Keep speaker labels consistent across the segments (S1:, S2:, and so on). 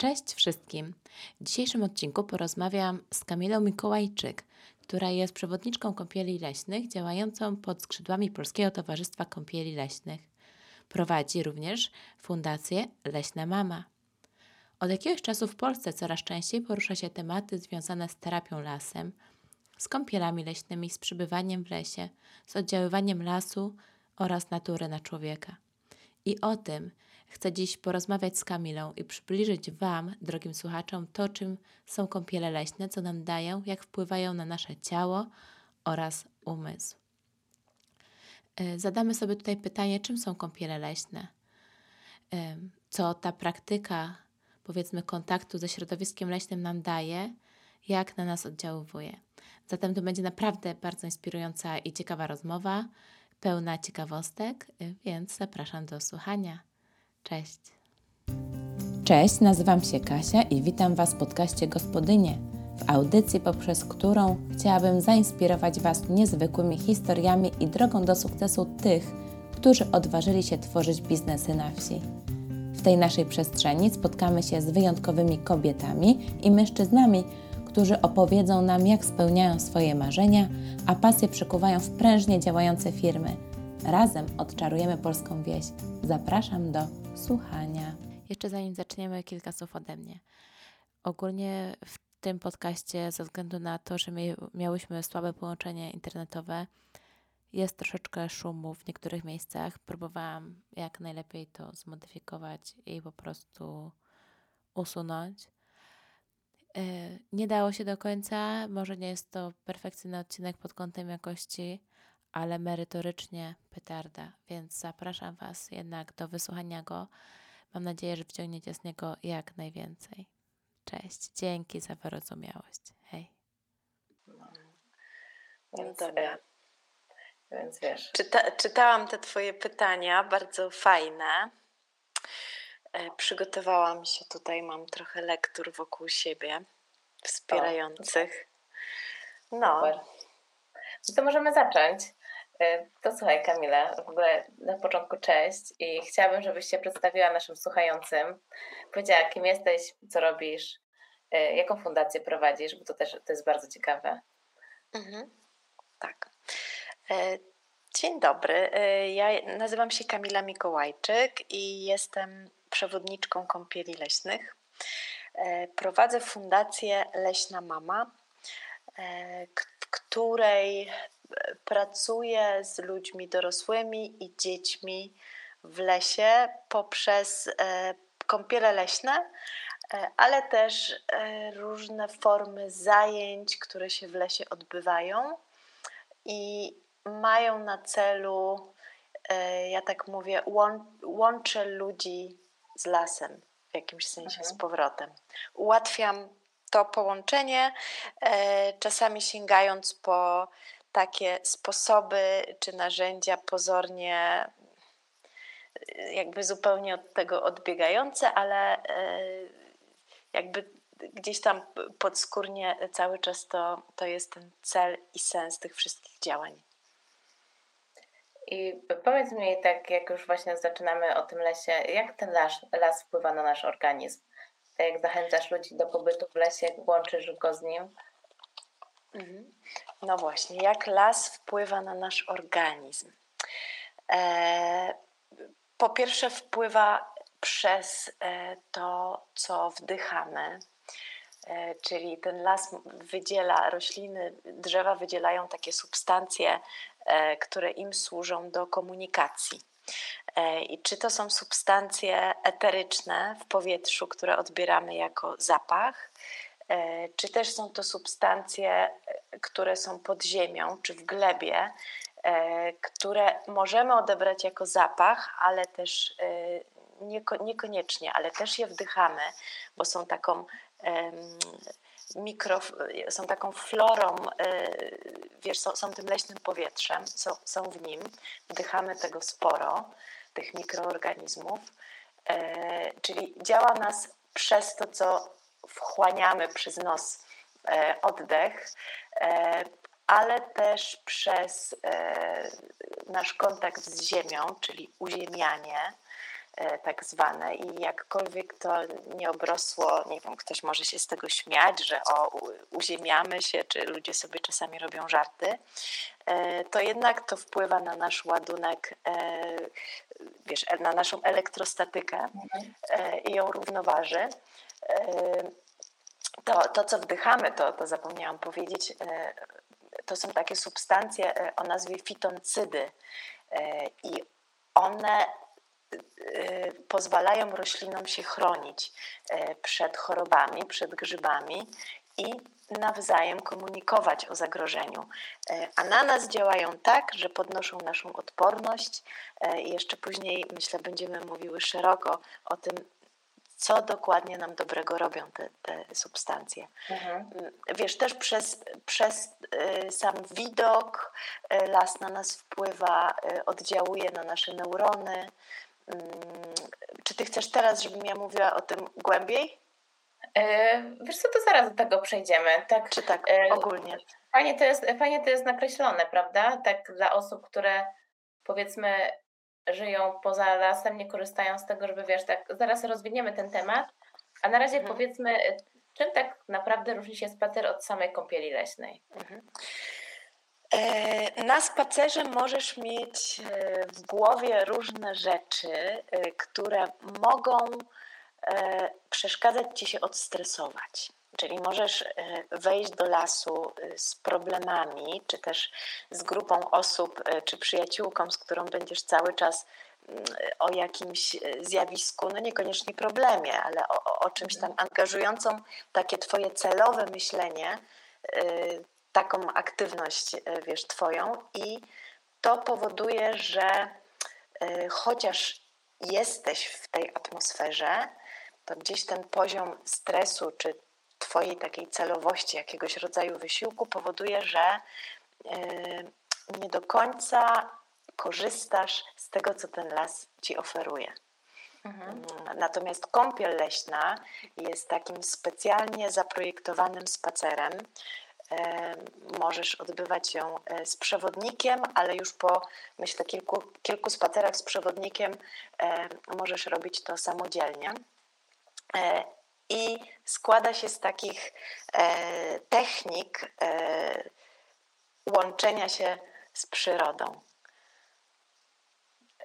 S1: Cześć wszystkim! W dzisiejszym odcinku porozmawiam z Kamilą Mikołajczyk, która jest przewodniczką kąpieli leśnych działającą pod skrzydłami Polskiego Towarzystwa Kąpieli Leśnych. Prowadzi również Fundację Leśna Mama. Od jakiegoś czasu w Polsce coraz częściej porusza się tematy związane z terapią lasem, z kąpielami leśnymi, z przebywaniem w lesie, z oddziaływaniem lasu oraz natury na człowieka. I o tym chcę dziś porozmawiać z Kamilą i przybliżyć Wam, drogim słuchaczom, to, czym są kąpiele leśne, co nam dają, jak wpływają na nasze ciało oraz umysł. E, zadamy sobie tutaj pytanie, czym są kąpiele leśne? E, co ta praktyka, powiedzmy, kontaktu ze środowiskiem leśnym nam daje, jak na nas oddziałuje. Zatem to będzie naprawdę bardzo inspirująca i ciekawa rozmowa, pełna ciekawostek, e, więc zapraszam do słuchania. Cześć. Cześć, nazywam się Kasia i witam Was w podcaście Gospodynie, w audycji, poprzez którą chciałabym zainspirować Was niezwykłymi historiami i drogą do sukcesu tych, którzy odważyli się tworzyć biznesy na wsi. W tej naszej przestrzeni spotkamy się z wyjątkowymi kobietami i mężczyznami, którzy opowiedzą nam, jak spełniają swoje marzenia, a pasje przekuwają w prężnie działające firmy. Razem odczarujemy polską wieś. Zapraszam do słuchania. Jeszcze zanim zaczniemy, kilka słów ode mnie. Ogólnie w tym podcaście, ze względu na to, że miałyśmy słabe połączenie internetowe, jest troszeczkę szumu w niektórych miejscach. Próbowałam jak najlepiej to zmodyfikować i po prostu usunąć. E, nie dało się do końca, może nie jest to perfekcyjny odcinek pod kątem jakości, ale merytorycznie petarda, więc zapraszam Was jednak do wysłuchania go. Mam nadzieję, że wciągniecie z niego jak najwięcej. Cześć, dzięki za wyrozumiałość. Hej.
S2: No, więc, dobra. Więc wiesz.
S3: Czyta, czytałam te Twoje pytania, bardzo fajne. E, przygotowałam się tutaj, mam trochę lektur wokół siebie, wspierających.
S2: No. Super. No to możemy zacząć. E, to słuchaj Kamila, w ogóle na początku cześć i chciałabym, żebyś się przedstawiła naszym słuchającym. Powiedziała, kim jesteś, co robisz, e, jaką fundację prowadzisz, bo to też to jest bardzo ciekawe.
S3: Mhm. Tak. E, dzień dobry. Ja nazywam się Kamila Mikołajczyk i jestem przewodniczką kąpieli leśnych. Prowadzę fundację Leśna Mama, której pracuję z ludźmi dorosłymi i dziećmi w lesie poprzez e, kąpiele leśne, e, ale też e, różne formy zajęć, które się w lesie odbywają i mają na celu, ja tak mówię, łączę ludzi z lasem w jakimś sensie mhm. z powrotem. Ułatwiam to połączenie, czasami sięgając po takie sposoby czy narzędzia pozornie jakby zupełnie od tego odbiegające, ale y, jakby gdzieś tam podskórnie cały czas to, to jest ten cel i sens tych wszystkich działań.
S2: I powiedz mi, tak jak już właśnie zaczynamy o tym lesie, jak ten las, las wpływa na nasz organizm? Jak zachęcasz ludzi do pobytu w lesie, jak łączysz go z nim?
S3: Mhm. No właśnie, jak las wpływa na nasz organizm? E, po pierwsze, wpływa przez e, to, co wdychamy, e, czyli ten las wydziela, rośliny, drzewa wydzielają takie substancje, które im służą do komunikacji. I czy to są substancje eteryczne w powietrzu, które odbieramy jako zapach, czy też są to substancje, e, które są pod ziemią czy w glebie, e, które możemy odebrać jako zapach, ale też niekoniecznie, ale też je wdychamy, bo są taką mikro, są taką florą, wiesz, są, są tym leśnym powietrzem, są, są w nim, wdychamy tego sporo, tych mikroorganizmów, czyli działa nas przez to, co wchłaniamy przez nos e, oddech, e, ale też przez e, nasz kontakt z ziemią, czyli uziemianie, tak zwane i jakkolwiek to nie obrosło, nie wiem, ktoś może się z tego śmiać, że o, uziemiamy się, czy ludzie sobie czasami robią żarty, to jednak to wpływa na nasz ładunek, wiesz, na naszą elektrostatykę i ją równoważy. To, to co wdychamy, to, to zapomniałam powiedzieć, to są takie substancje o nazwie fitoncydy i one pozwalają roślinom się chronić e, przed chorobami, przed grzybami i nawzajem komunikować o zagrożeniu. E, a na nas działają tak, że podnoszą naszą odporność e, jeszcze później, myślę, będziemy mówiły szeroko o tym, co dokładnie nam dobrego robią te, te substancje. Mhm. Wiesz, też przez, przez y, sam widok y, las na nas wpływa, y, oddziałuje na nasze neurony. Mm, czy ty chcesz teraz, żebym ja mówiła o tym głębiej?
S2: E, wiesz co, to zaraz do tego przejdziemy. Tak,
S3: Czy tak e, ogólnie?
S2: Fajnie to, jest, fajnie to jest nakreślone, prawda? Tak dla osób, które powiedzmy żyją poza lasem, nie korzystają z tego, żeby wiesz, tak, zaraz rozwiniemy ten temat, a na razie mhm. powiedzmy, czym tak naprawdę różni się spacer od samej kąpieli leśnej? Mhm.
S3: E, na spacerze możesz mieć e, w głowie różne rzeczy, e, które mogą przeszkadzać ci się odstresować. Czyli możesz e, wejść do lasu e, z problemami, czy też z grupą osób, e, czy przyjaciółką, z którą będziesz cały czas mm, o jakimś zjawisku, no niekoniecznie problemie, ale o, o czymś tam angażującą takie twoje celowe myślenie, taką aktywność, wiesz, twoją. I to powoduje, że chociaż jesteś w tej atmosferze, to gdzieś ten poziom stresu czy Twojej takiej celowości, jakiegoś rodzaju wysiłku powoduje, że e, nie do końca korzystasz z tego, co ten las ci oferuje. Mhm. Mm, natomiast kąpiel leśna jest takim specjalnie zaprojektowanym spacerem. E, możesz odbywać ją e, z przewodnikiem, ale już po, myślę, kilku, kilku spacerach z przewodnikiem możesz robić to samodzielnie i składa się z takich e, technik e, łączenia się z przyrodą.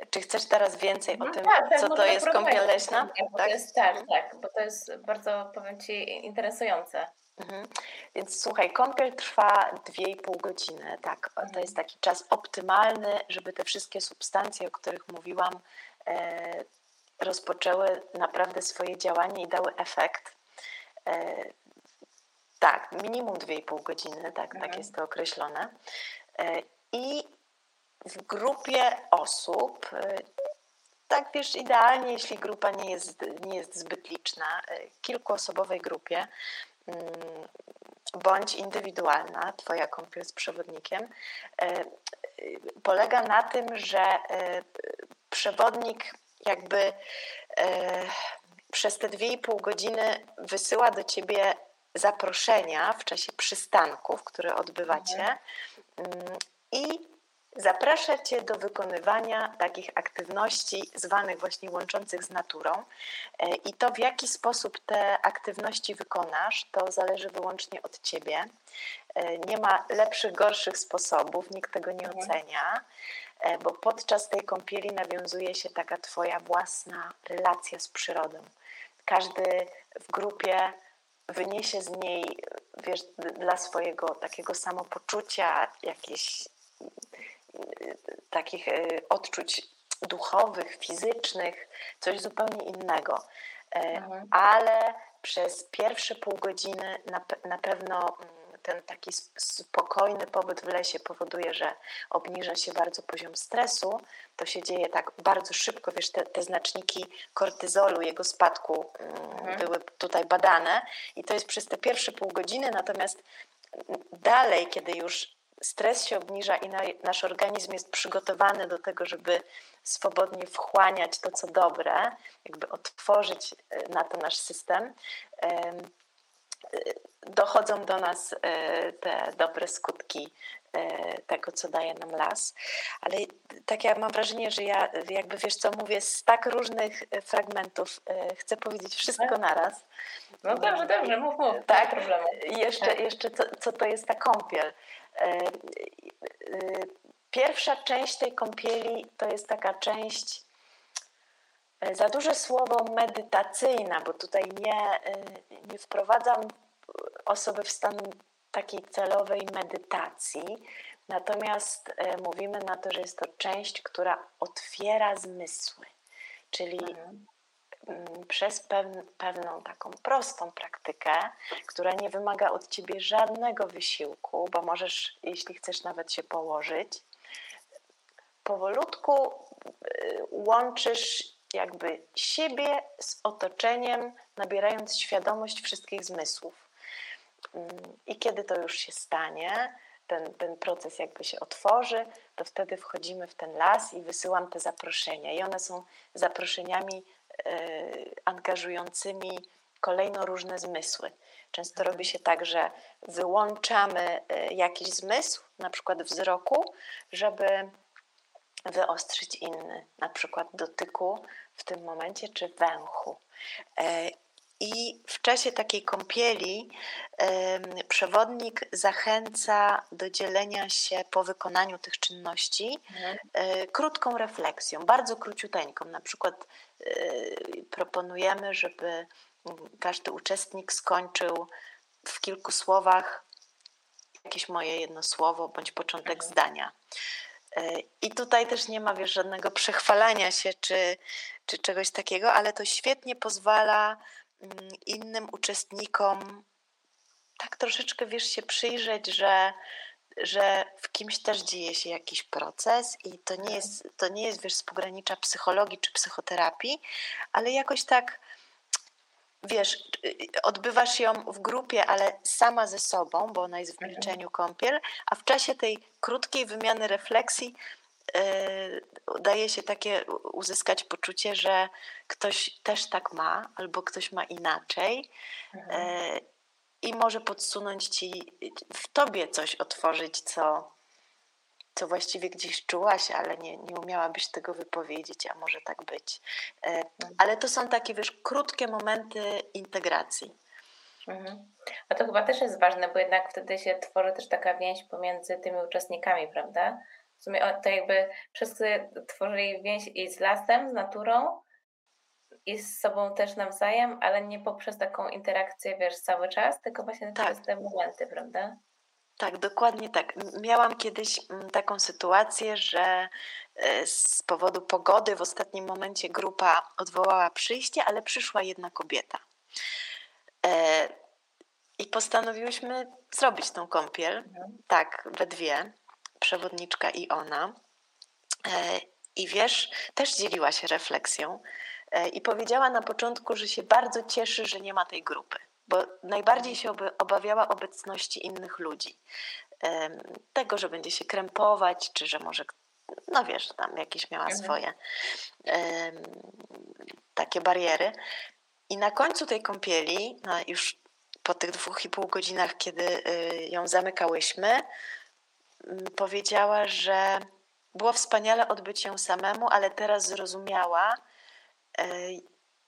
S3: Czy chcesz teraz więcej o no tym, tak, tak, co to jest kąpiel leśna?
S2: Tak, tak? Jest, tak, tak, bo to jest bardzo, powiem Ci, interesujące. Mhm.
S3: Więc słuchaj, kąpiel trwa 2,5 godziny. Tak, to mhm. jest taki czas optymalny, żeby te wszystkie substancje, o których mówiłam, e, rozpoczęły naprawdę swoje działanie i dały efekt. E, tak, minimum 2,5 godziny, tak, tak mhm. tak jest to określone. E, I w grupie osób, e, tak wiesz, idealnie, jeśli grupa nie jest, nie jest zbyt liczna, kilkuosobowej grupie, mm, bądź indywidualna, Twoja kąpiel z przewodnikiem, polega na tym, że przewodnik jakby e, przez te dwie i pół godziny wysyła do ciebie zaproszenia w czasie przystanków, które odbywacie mhm. i zaprasza cię do wykonywania takich aktywności zwanych właśnie łączących z naturą. E, I to, w jaki sposób te aktywności wykonasz, to zależy wyłącznie od ciebie. E, nie ma lepszych, gorszych sposobów, nikt tego nie mhm. ocenia. E, bo podczas tej kąpieli nawiązuje się taka Twoja własna relacja z przyrodą. Każdy w grupie wyniesie z niej, wiesz, dla swojego takiego samopoczucia, jakichś takich e, odczuć duchowych, fizycznych, coś zupełnie innego. E, mhm. Ale przez pierwsze pół godziny na, na pewno mm, ten taki spokojny pobyt w lesie powoduje, że obniża się bardzo poziom stresu. To się dzieje tak bardzo szybko, wiesz, te, te znaczniki kortyzolu, jego spadku mm, mhm. były tutaj badane i to jest przez te pierwsze pół godziny, natomiast dalej, kiedy już stres się obniża i nasz organizm jest przygotowany do tego, żeby swobodnie wchłaniać to, co dobre, jakby otworzyć e, na to nasz system, dochodzą do nas te dobre skutki tego, co daje nam las. Ale tak jak mam wrażenie, że ja jakby wiesz co mówię, z tak różnych fragmentów chcę powiedzieć wszystko tak. naraz.
S2: No dobrze, dobrze, mów, mów. Tak, problemu.
S3: Jeszcze, tak. jeszcze co, co to jest ta kąpiel. Pierwsza część tej kąpieli to jest taka część za duże słowo medytacyjna, bo tutaj nie, e, nie wprowadzam osoby w stan takiej celowej medytacji, natomiast e, mówimy na to, że jest to część, która otwiera zmysły, czyli mhm. Przez pewną taką prostą praktykę, która nie wymaga od ciebie żadnego wysiłku, bo możesz, jeśli chcesz, nawet się położyć, powolutku łączysz jakby siebie z otoczeniem, nabierając świadomość wszystkich zmysłów. Mm, I kiedy to już się stanie, ten, ten proces jakby się otworzy, to wtedy wchodzimy w ten las i wysyłam te zaproszenia. I one są zaproszeniami e, angażującymi kolejno różne zmysły. Często robi się tak, że wyłączamy e, jakiś zmysł, na przykład wzroku, żeby wyostrzyć inny, na przykład dotyku w tym momencie, czy węchu. E, I w czasie takiej kąpieli przewodnik zachęca do dzielenia się po wykonaniu tych czynności mhm. E, krótką refleksją, bardzo króciuteńką. Na przykład e, proponujemy, żeby każdy uczestnik skończył w kilku słowach jakieś moje jedno słowo bądź początek mhm. zdania. I tutaj też nie ma wiesz, żadnego przechwalania się czy, czy czegoś takiego, ale to świetnie pozwala mm, innym uczestnikom tak troszeczkę wiesz, się przyjrzeć, że, że w kimś też dzieje się jakiś proces i to nie jest, to nie jest wiesz, z pogranicza psychologii czy psychoterapii, ale jakoś tak wiesz, odbywasz ją w grupie, ale sama ze sobą, bo ona jest w mhm. milczeniu kąpiel, a w czasie tej krótkiej wymiany refleksji yy, daje się takie uzyskać poczucie, że ktoś też tak ma, albo ktoś ma inaczej. Yy, I może podsunąć ci w tobie coś otworzyć, co, co właściwie gdzieś czułaś, ale nie, nie umiałabyś tego wypowiedzieć, a może tak być. E. Ale to są takie, wiesz, krótkie momenty integracji.
S2: Mhm. A to chyba też jest ważne, bo jednak wtedy się tworzy też taka więź pomiędzy tymi uczestnikami, prawda? W sumie to jakby wszyscy tworzyli więź i z lasem, z naturą, i z sobą też nawzajem, ale nie poprzez taką interakcję, wiesz, cały czas, tylko właśnie tak. przez te momenty, prawda?
S3: Tak, dokładnie tak. Miałam kiedyś taką sytuację, że e, z powodu pogody w ostatnim momencie grupa odwołała przyjście, ale przyszła jedna kobieta. E, I postanowiłyśmy zrobić tą kąpiel, mhm. tak, we dwie, przewodniczka i ona. E, I wiesz, też dzieliła się refleksją i powiedziała na początku, że się bardzo cieszy, że nie ma tej grupy bo najbardziej się obawiała obecności innych ludzi. Tego, że będzie się krępować, czy że może, no wiesz, tam jakieś miała mhm. swoje takie bariery. I na końcu tej kąpieli, no już po tych dwóch i pół godzinach, kiedy y, ją zamykałyśmy, powiedziała, że było wspaniale odbyć ją samemu, ale teraz zrozumiała, e,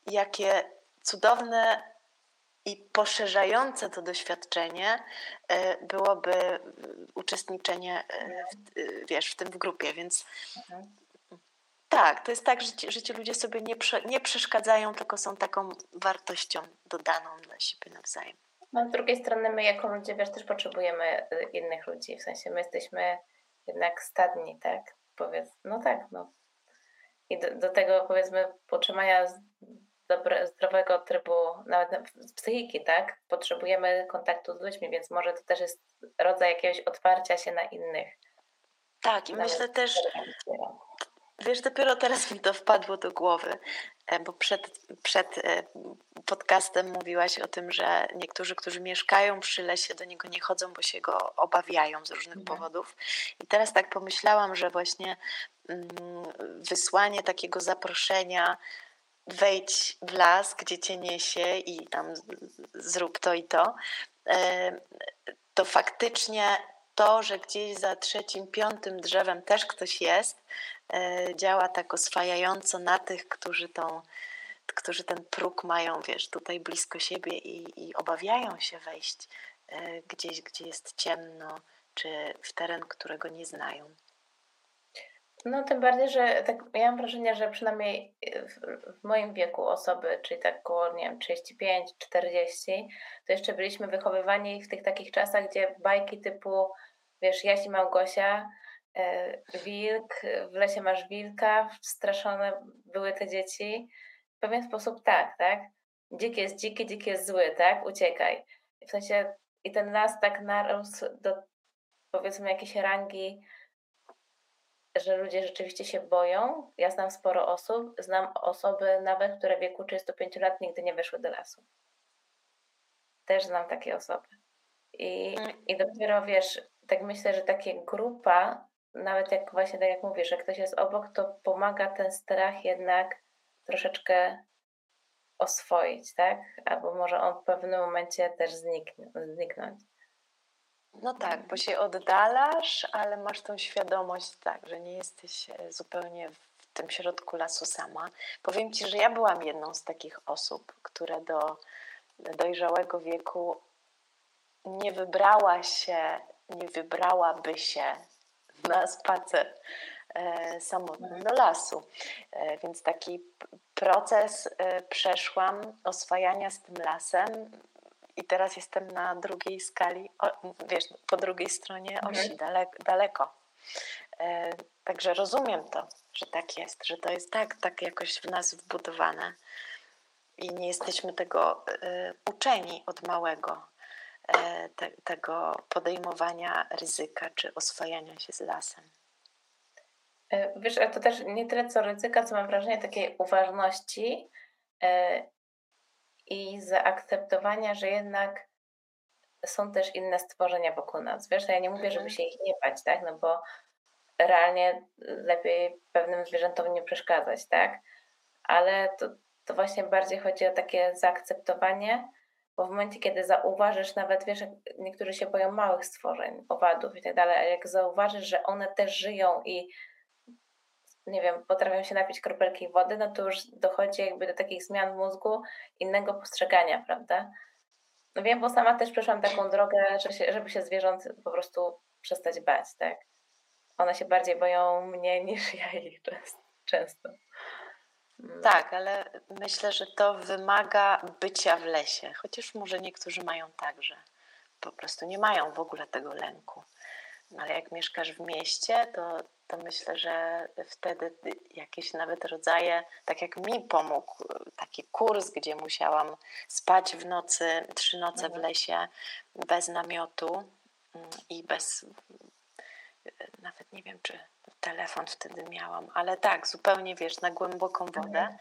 S3: jakie cudowne i poszerzające to doświadczenie e, byłoby uczestniczenie e, w, e, wiesz, w tym w grupie, więc mhm. tak, to jest tak, że ci, że ci ludzie sobie nie, prze, nie przeszkadzają, tylko są taką wartością dodaną dla siebie nawzajem.
S2: No, z drugiej strony my jako ludzie, wiesz, też potrzebujemy innych ludzi, w sensie my jesteśmy jednak stadni, tak? Powiedz, no tak, no. I do, do tego powiedzmy potrzebania dobre, zdrowego trybu, nawet z psychiki, tak? Potrzebujemy kontaktu z ludźmi, więc może to też jest rodzaj jakiegoś otwarcia się na innych.
S3: Tak, i nawet myślę też, wiesz, dopiero teraz mi to wpadło do głowy, e, bo przed, przed e, podcastem mówiłaś o tym, że niektórzy, którzy mieszkają przy lesie, do niego nie chodzą, bo się go obawiają z różnych mhm. powodów. I teraz tak pomyślałam, że właśnie mm, wysłanie takiego zaproszenia wejdź w las, gdzie cię niesie i tam zrób to i to, to faktycznie to, że gdzieś za trzecim, piątym drzewem też ktoś jest, działa tak oswajająco na tych, którzy tą którzy ten próg mają, wiesz, tutaj blisko siebie i, i obawiają się wejść e, gdzieś, gdzie jest ciemno, czy w teren, którego nie znają.
S2: No tym bardziej, że tak, ja mam wrażenie, że przynajmniej w, w, moim wieku osoby, czyli tak około, nie wiem, 35, 40, to jeszcze byliśmy wychowywani w tych takich czasach, gdzie bajki typu, wiesz, Jaś i Małgosia, e, wilk, w lesie masz wilka, straszone były te dzieci, w pewien sposób tak, tak? Dzik jest dziki, dzik jest zły, tak? Uciekaj. W sensie i ten las tak narósł do powiedzmy jakiejś rangi, że ludzie rzeczywiście się boją. Ja znam sporo osób, znam osoby nawet, które w wieku 35 lat nigdy nie weszły do lasu. Też znam takie osoby. I, I dopiero wiesz, tak myślę, że takie grupa, nawet jak właśnie tak jak mówisz, że ktoś jest obok, to pomaga ten strach jednak troszeczkę oswoić, tak? Albo może on w pewnym momencie też zniknąć.
S3: No tak, bo się oddalasz, ale masz tą świadomość, tak, że nie jesteś e, zupełnie w tym środku lasu sama. Powiem Ci, że ja byłam jedną z takich osób, która do dojrzałego wieku nie wybrała się, nie wybrałaby się na spacer E, samotnym do lasu. E, więc taki proces przeszłam oswajania z tym lasem i teraz jestem na drugiej skali, wiesz, po drugiej stronie mhm. osi, daleko. daleko. Także rozumiem to, że tak jest, że to jest tak, tak jakoś w nas wbudowane i nie jesteśmy tego uczeni od małego, te, tego podejmowania ryzyka czy oswajania się z lasem.
S2: E, wiesz, to też nie tyle co ryzyka, co mam wrażenie takiej uważności e, i zaakceptowania, że jednak są też inne stworzenia wokół nas. Wiesz, no ja nie mówię, żeby mhm. się ich nie bać, tak? No bo realnie lepiej pewnym zwierzętom nie przeszkadzać, tak? Ale to, to właśnie bardziej chodzi o takie zaakceptowanie, bo w momencie, kiedy zauważysz, nawet wiesz, niektórzy się boją małych stworzeń, owadów i tak dalej, ale jak zauważysz, że one też żyją i nie wiem, potrafią się napić kropelki wody, no to już dochodzi jakby do takich zmian mózgu, innego postrzegania, prawda? No wiem, bo sama też przeszłam taką drogę, że się, żeby się zwierząt po prostu przestać bać, tak? One się bardziej boją mnie niż ja ich często.
S3: Mm. Tak, ale myślę, że to wymaga bycia w lesie, chociaż może niektórzy mają także. Po prostu nie mają w ogóle tego lęku. No ale jak mieszkasz w mieście, to, to myślę, że wtedy jakieś nawet rodzaje, tak jak mi pomógł taki kurs, gdzie musiałam spać w nocy, trzy noce w mhm. lesie, bez namiotu mm, i bez, nawet nie wiem, czy telefon wtedy miałam, ale tak, zupełnie wiesz, na głęboką wodę mhm.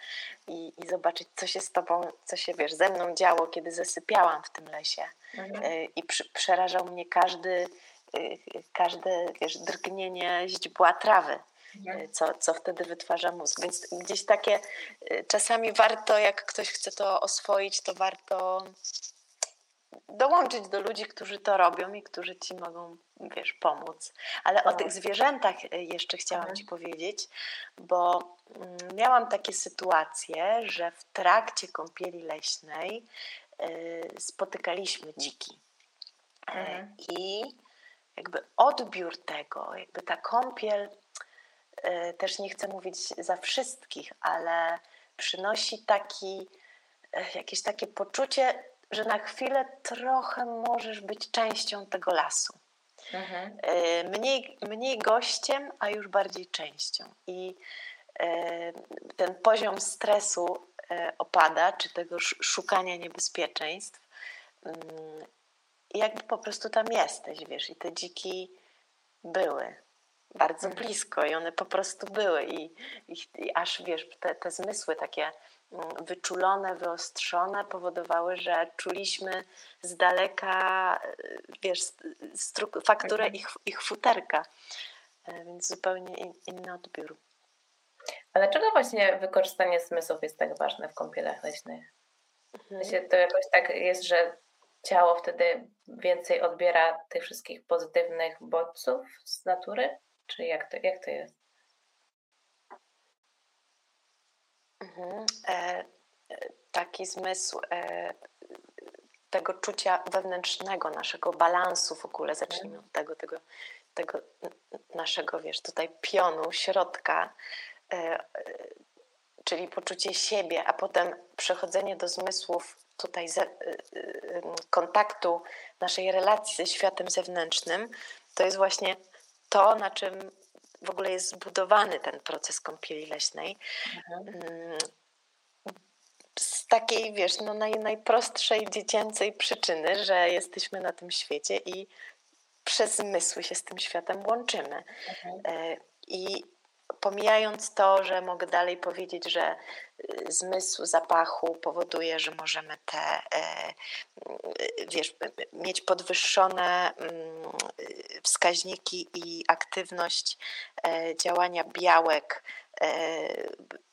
S3: i, i zobaczyć, co się z tobą, co się wiesz, ze mną działo, kiedy zasypiałam w tym lesie. Mhm. Y, I przy, przerażał mnie każdy Y, każde wiesz, drgnienie źdźbła trawy, mhm. y, co, co wtedy wytwarza mózg. Więc gdzieś takie y, czasami warto, jak ktoś chce to oswoić, to warto dołączyć do ludzi, którzy to robią i którzy ci mogą, wiesz, pomóc. Ale o tych zwierzętach jeszcze chciałam mhm. ci powiedzieć, bo mm, miałam takie sytuacje, że w trakcie kąpieli leśnej spotykaliśmy dziki. Mhm. I jakby odbiór tego, jakby ta kąpiel, e, też nie chcę mówić za wszystkich, ale przynosi taki, e, jakieś takie poczucie, że na chwilę trochę możesz być częścią tego lasu. Mhm. E, mniej, mniej gościem, a już bardziej częścią. I ten poziom stresu opada, czy tego szukania niebezpieczeństw. Jakby po prostu tam jesteś, wiesz, i te dziki były bardzo mhm. blisko i one po prostu były i, i, i aż, wiesz, te, te zmysły takie mm, wyczulone, wyostrzone powodowały, że czuliśmy z daleka, wiesz, fakturę mhm. ich, ich futerka, e, więc zupełnie in, inny odbiór.
S2: A dlaczego właśnie wykorzystanie zmysłów jest tak ważne w kąpielach leśnych? Mhm. To jakoś tak jest, że ciało wtedy więcej odbiera tych wszystkich pozytywnych bodźców z natury? Czy jak to, jak to jest?
S3: Mhm. E, e taki zmysł e, tego czucia wewnętrznego, naszego balansu w ogóle, zacznijmy od tego, tego, tego naszego, wiesz, tutaj pionu, środka, e, e, czyli poczucie siebie, a potem przechodzenie do zmysłów tutaj ze, kontaktu naszej relacji ze światem zewnętrznym, to jest właśnie to, na czym w ogóle jest zbudowany ten proces kąpieli leśnej. Mhm. Mm, z takiej, wiesz, no naj, najprostszej dziecięcej przyczyny, że jesteśmy na tym świecie i przez zmysły się z tym światem łączymy. Mhm. E, I pomijając to, że mogę dalej powiedzieć, że y, zmysł zapachu powoduje, że możemy te, e, y, wiesz, mieć podwyższone mm, wskaźniki i aktywność e, działania białek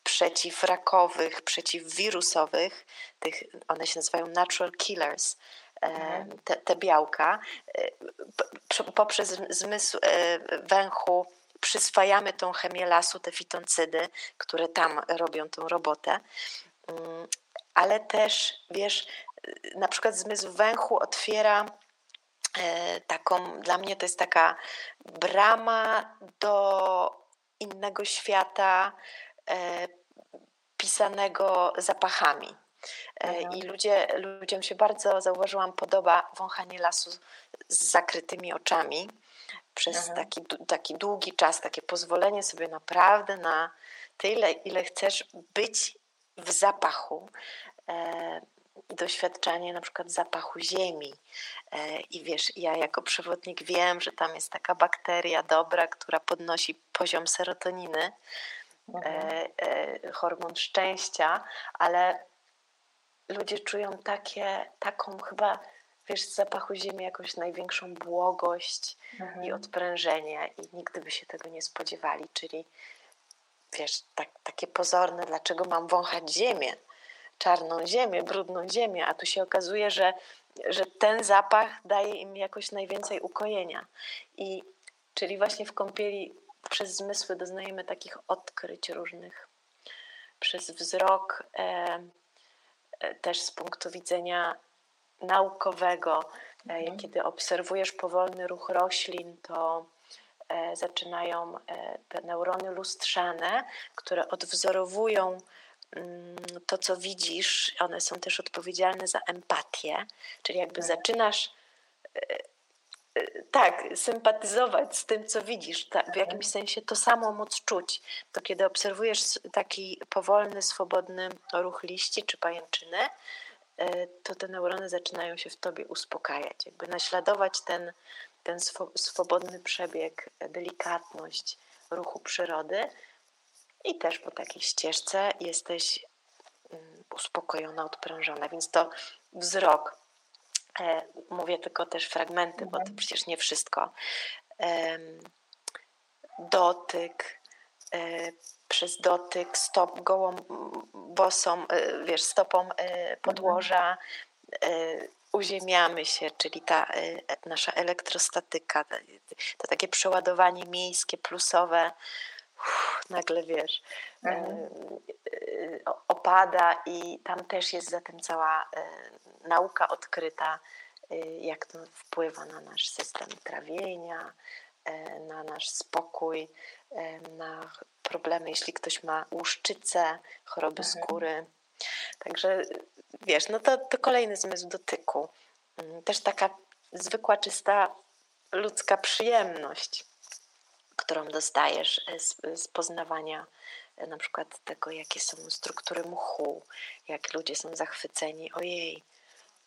S3: przeciwrakowych, przeciwwirusowych, tych, one się nazywają natural killers, mhm. te, te białka, poprzez zmysł węchu przyswajamy tą chemię lasu, te fitoncydy, które tam robią tą robotę. Mm, ale też, wiesz, na przykład zmysł węchu otwiera e, taką, dla mnie to jest taka brama do innego świata e, pisanego zapachami. E, mhm. I ludzie, ludziom się bardzo, zauważyłam, podoba wąchanie lasu z zakrytymi oczami przez taki, taki długi czas, takie pozwolenie sobie naprawdę na tyle, ile chcesz być w zapachu. E, doświadczanie na przykład zapachu ziemi. E, I wiesz, ja jako przewodnik wiem, że tam jest taka bakteria dobra, która podnosi poziom serotoniny, e, e, hormon szczęścia, ale ludzie czują takie, taką chyba wiesz, z zapachu ziemi jakąś największą błogość mhm. i odprężenie i nigdy by się tego nie spodziewali, czyli wiesz, tak, takie pozorne, dlaczego mam wąchać ziemię, czarną ziemię, brudną ziemię, a tu się okazuje, że, że ten zapach daje im jakoś najwięcej ukojenia. I czyli właśnie w kąpieli przez zmysły doznajemy takich odkryć różnych. Przez wzrok, e, e, też z punktu widzenia naukowego. E, mhm. Kiedy obserwujesz powolny ruch roślin, to e, zaczynają e, te neurony lustrzane, które odwzorowują mm, to, co widzisz. One są też odpowiedzialne za empatię, czyli jakby tak. zaczynasz tak, sympatyzować z tym, co widzisz, w jakimś mhm. sensie to samo móc czuć. To kiedy obserwujesz taki powolny, swobodny ruch liści czy pajęczyny, to te neurony zaczynają się w tobie uspokajać, jakby naśladować ten, ten swobodny przebieg, delikatność ruchu przyrody i też po takiej ścieżce jesteś mm, uspokojona, odprężona. Więc to wzrok, e, mówię tylko też fragmenty, bo to mhm. przecież nie wszystko. Dotyk, e, przez dotyk stop, gołą, bosą, e, wiesz, stopą e, podłoża, e, uziemiamy się, czyli ta nasza elektrostatyka, to takie przeładowanie miejskie, plusowe, uff, nagle wiesz, mhm. opada i tam też jest za tym cała nauka odkryta, jak to wpływa na nasz system trawienia, na nasz spokój, na problemy, jeśli ktoś ma łuszczycę, choroby mhm. skóry. Także wiesz, no to, to kolejny zmysł dotyku. Mm, też taka zwykła, czysta ludzka przyjemność, którą dostajesz z, z poznawania e, na przykład tego, jakie są struktury mchu, jak ludzie są zachwyceni. Ojej,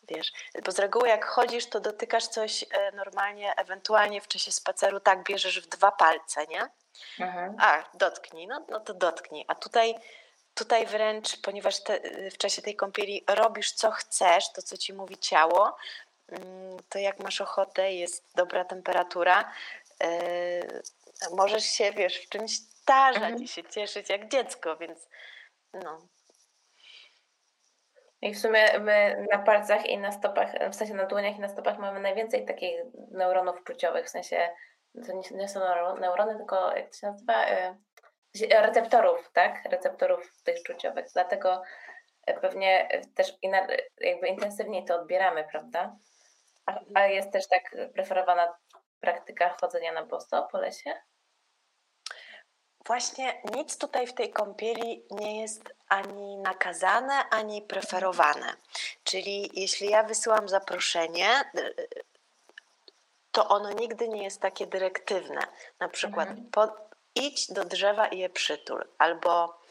S3: wiesz, bo z reguły jak chodzisz, to dotykasz coś e, normalnie, ewentualnie w czasie spaceru tak bierzesz w dwa palce, nie? Mhm. A, dotknij, no, no to dotknij. A tutaj, tutaj wręcz, ponieważ te, w czasie tej kąpieli robisz co chcesz, to co ci mówi ciało, mm, to jak masz ochotę, jest dobra temperatura, yy, możesz się, wiesz, w czymś powtarzać mhm. i się cieszyć jak dziecko, więc no.
S2: I w sumie my na palcach i na stopach, w sensie na dłoniach i na stopach mamy najwięcej takich neuronów czuciowych, w sensie to nie, nie są neurony, tylko jak to się nazywa? Y, receptorów, tak? Receptorów tych czuciowych. Dlatego pewnie też jakby intensywniej to odbieramy, prawda? A, a jest też tak preferowana praktyka chodzenia na boso po lesie?
S3: Właśnie nic tutaj w tej kąpieli nie jest ani nakazane, ani preferowane. Czyli jeśli ja wysyłam zaproszenie, to ono nigdy nie jest takie dyrektywne. Na przykład mhm. po, idź do drzewa i je przytul, albo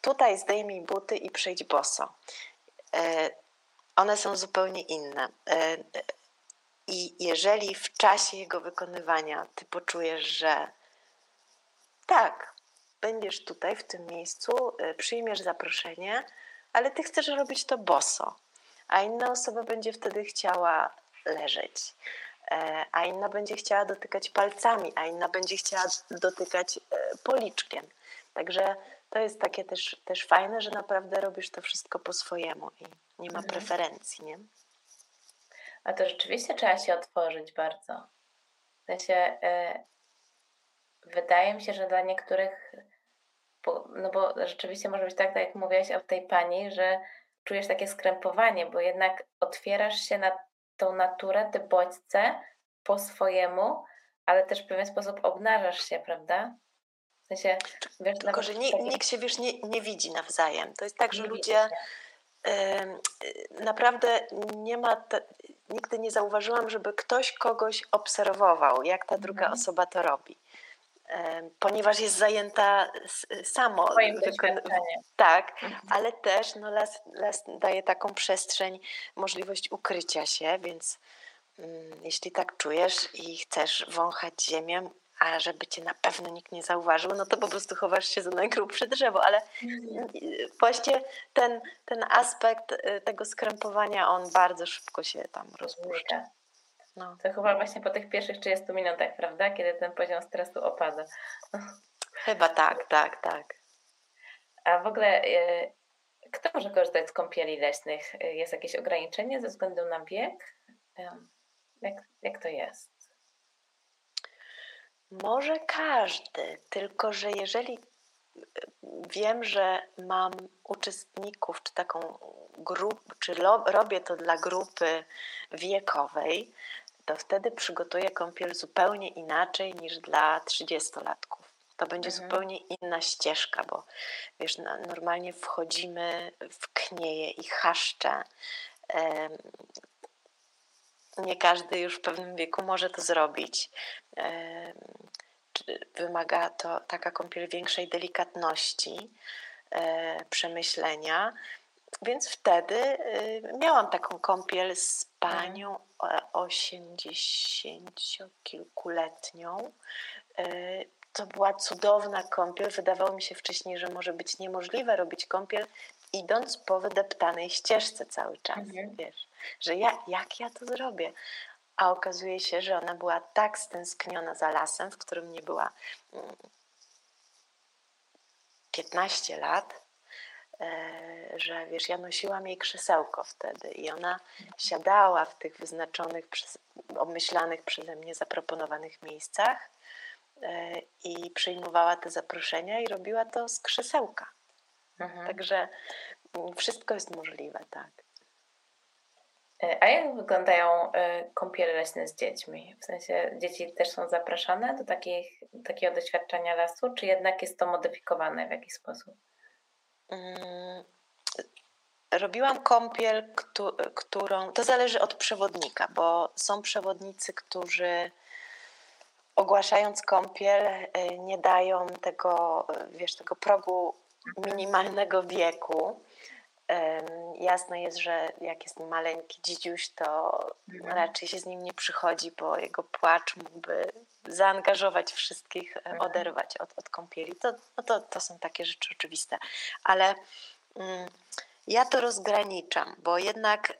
S3: tutaj zdejmij buty i przejdź boso. E, one są zupełnie inne. E, I jeżeli w czasie jego wykonywania ty poczujesz, że tak, będziesz tutaj w tym miejscu, e, przyjmiesz zaproszenie, ale ty chcesz robić to boso, a inna osoba będzie wtedy chciała leżeć, a inna będzie chciała dotykać palcami, a inna będzie chciała dotykać policzkiem. Także to jest takie też, też fajne, że naprawdę robisz to wszystko po swojemu i nie ma mhm. preferencji, nie?
S2: A to rzeczywiście trzeba się otworzyć bardzo. W sensie, e, wydaje mi się, że dla niektórych, bo, no bo rzeczywiście może być tak, tak jak mówiłaś o tej pani, że czujesz takie skrępowanie, bo jednak otwierasz się na tą naturę, te bodźce po swojemu, ale też w pewien sposób obnażasz się, prawda?
S3: W sensie, wiesz, Tylko, że nikt, nikt się wiesz, nie, nie widzi nawzajem. To jest tak, że ludzie y, naprawdę nie ma, te, nigdy nie zauważyłam, żeby ktoś kogoś obserwował, jak ta druga mhm. osoba to robi. Ponieważ jest zajęta samo. Tak, mhm. ale też no, las, las daje taką przestrzeń, możliwość ukrycia się, więc mm, jeśli tak czujesz i chcesz wąchać ziemię, a żeby cię na pewno nikt nie zauważył, no to po prostu chowasz się za najgrubsze drzewo, ale mhm. właśnie ten, ten aspekt y, tego skrępowania, on bardzo szybko się tam rozpuszcza.
S2: No. To chyba właśnie po tych pierwszych 30 minutach, prawda? Kiedy ten poziom stresu opada.
S3: Chyba tak, tak, tak.
S2: A w ogóle y, kto może korzystać z kąpieli leśnych? Y, jest jakieś ograniczenie ze względu na wiek? Jak, jak to jest?
S3: Może każdy, tylko że jeżeli e, wiem, że mam uczestników, czy taką grupę, czy robię to dla grupy wiekowej, to wtedy przygotuję kąpiel zupełnie inaczej niż dla 30-latków. To będzie mhm. zupełnie inna ścieżka, bo wiesz, normalnie wchodzimy w knieje i chaszcze nie każdy już w pewnym wieku może to zrobić. Wymaga to taka kąpiel większej delikatności, e, przemyślenia. Więc wtedy y, miałam taką kąpiel z panią osiemdziesięciokilkuletnią. E, to była cudowna kąpiel. Wydawało mi się wcześniej, że może być niemożliwe robić kąpiel idąc po wydeptanej ścieżce cały czas, mhm. wiesz, że ja, jak ja to zrobię? A okazuje się, że ona była tak stęskniona za lasem, w którym nie była 15 mm, lat, że wiesz, ja nosiłam jej krzesełko wtedy i ona siadała w tych wyznaczonych, obmyślanych przeze mnie zaproponowanych miejscach e, i przyjmowała te zaproszenia i robiła to z krzesełka. Mhm. Także mm, wszystko jest możliwe, tak.
S2: E, a jak wyglądają e, kąpiele leśne z dziećmi? W sensie dzieci też są zapraszane do takich, takiego doświadczenia lasu, czy jednak jest to modyfikowane w jakiś sposób?
S3: Mm, robiłam kąpiel, którą. To zależy od przewodnika, bo są przewodnicy, którzy ogłaszając kąpiel e, nie dają tego, wiesz, tego progu minimalnego wieku. Jasne jest, że jak jest maleńki dzidziuś, to mhm. raczej się z nim nie przychodzi, bo jego płacz mógłby zaangażować wszystkich, e, mhm. oderwać od, od kąpieli. To, no to, to są takie rzeczy oczywiste. Ale mm, ja to rozgraniczam, bo jednak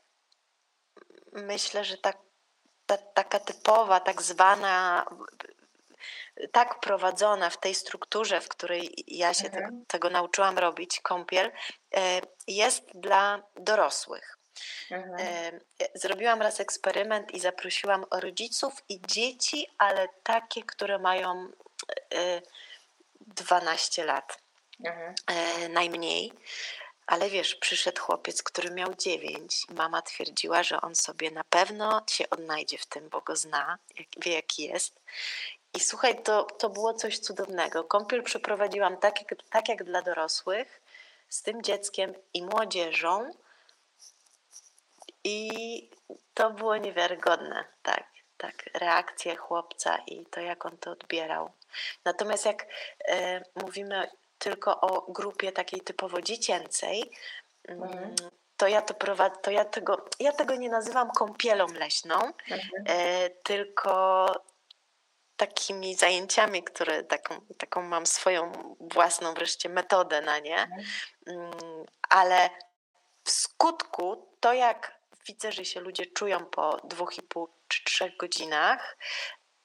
S3: myślę, że ta, ta, taka typowa, tak zwana tak prowadzona w tej strukturze, w której ja się mhm. tego, tego, nauczyłam robić, kąpiel, jest dla dorosłych. Mhm. E, zrobiłam raz eksperyment i zaprosiłam rodziców i dzieci, ale takie, które mają 12 lat mhm. najmniej. Ale wiesz, przyszedł chłopiec, który miał dziewięć i mama twierdziła, że on sobie na pewno się odnajdzie w tym, bo go zna, wie jaki jest. I słuchaj, to, to było coś cudownego. Kąpiel przeprowadziłam tak jak, tak jak dla dorosłych, z tym dzieckiem i młodzieżą. I to było niewiarygodne, tak, tak. Reakcje chłopca i to, jak on to odbierał. Natomiast jak e, mówimy tylko o grupie takiej typowo dziecięcej, mm, mhm. to ja to prowadzę, to ja tego, ja tego nie nazywam kąpielą leśną, mhm. e, tylko takimi zajęciami, które taką, taką mam swoją własną wreszcie metodę na nie, mhm. mm, ale w skutku to jak widzę, że się ludzie czują po dwóch i pół czy trzech godzinach,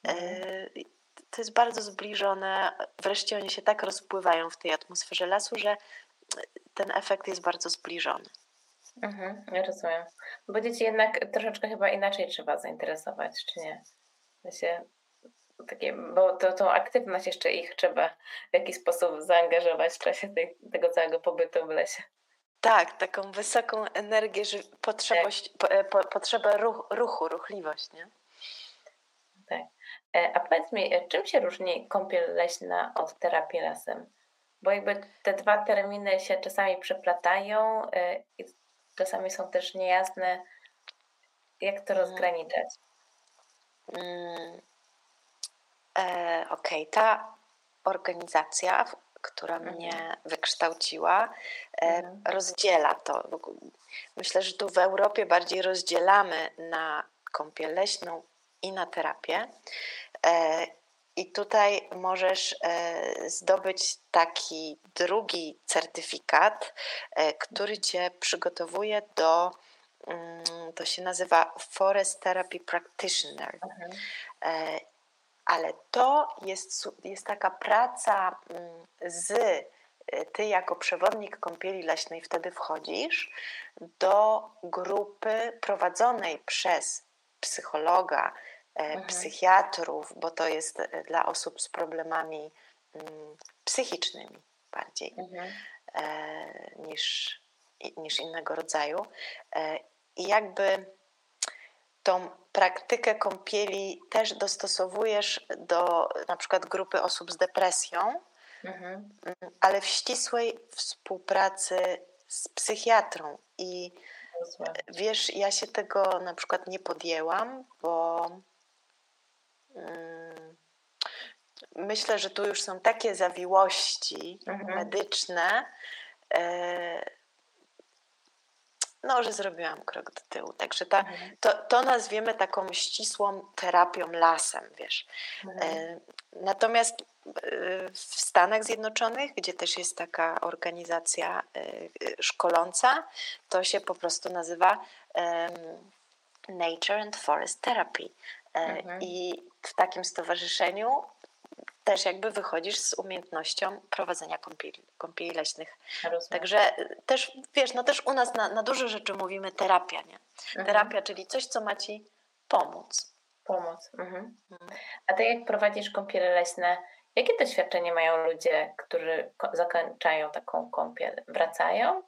S3: e, mhm to jest bardzo zbliżone. Wreszcie oni się tak rozpływają w tej atmosferze lasu, że ten efekt jest bardzo zbliżony.
S2: Mhm, ja rozumiem. Bo dzieci jednak troszeczkę chyba inaczej trzeba zainteresować, czy nie? Się takie, bo to, tą aktywność jeszcze ich trzeba w jakiś sposób zaangażować w czasie tej, tego całego pobytu w lesie.
S3: Tak, taką wysoką energię, że tak. po, e, po, potrzebę ruch, ruchu, ruchliwość, nie?
S2: Tak. E, a powiedz mi, e, czym się różni kąpiel leśna od terapii lasem? Bo jakby te dwa terminy się czasami przeplatają i czasami są też niejasne. Jak to mm. rozgraniczać?
S3: Mm. E, Okej, okay. ta organizacja, która mhm. mnie wykształciła, mhm. rozdziela to. Myślę, że tu w Europie bardziej rozdzielamy na kąpiel leśną i na terapię. E, I tutaj możesz e, zdobyć taki drugi certyfikat, e, który cię przygotowuje do, mm, to się nazywa Forest Therapy Practitioner. Mhm. Ale to jest, jest taka praca mm, z ty jako przewodnik kąpieli leśnej wtedy wchodzisz do grupy prowadzonej przez psychologa, E, mhm. psychiatrów, bo to jest e, dla osób z problemami mm, psychicznymi bardziej mhm. E, niż, niż innego rodzaju. I jakby tą praktykę kąpieli też dostosowujesz do na przykład grupy osób z depresją, mhm. Ale w ścisłej współpracy z psychiatrą. I wiesz, ja się tego na przykład nie podjęłam, bo Mm, myślę, że tu już są takie zawiłości mhm. medyczne, e, no, że zrobiłam krok do tyłu. Także ta, mhm. to, to nazwiemy taką ścisłą terapią lasem, wiesz. Mhm. E, natomiast e, w Stanach Zjednoczonych, gdzie też jest taka organizacja szkoląca, to się po prostu nazywa Nature and Forest Therapy. Mhm. I w takim stowarzyszeniu też jakby wychodzisz z umiejętnością prowadzenia kąpieli, kąpieli leśnych. Rozumiem. Także też, wiesz, no też u nas na, na dużo rzeczy mówimy terapia, nie? Mhm. Terapia, czyli coś, co ma ci pomóc.
S2: Pomóc. Mhm. mhm. A ty jak prowadzisz kąpiele leśne, jakie doświadczenie mają ludzie, którzy zakończają taką kąpiel? Wracają?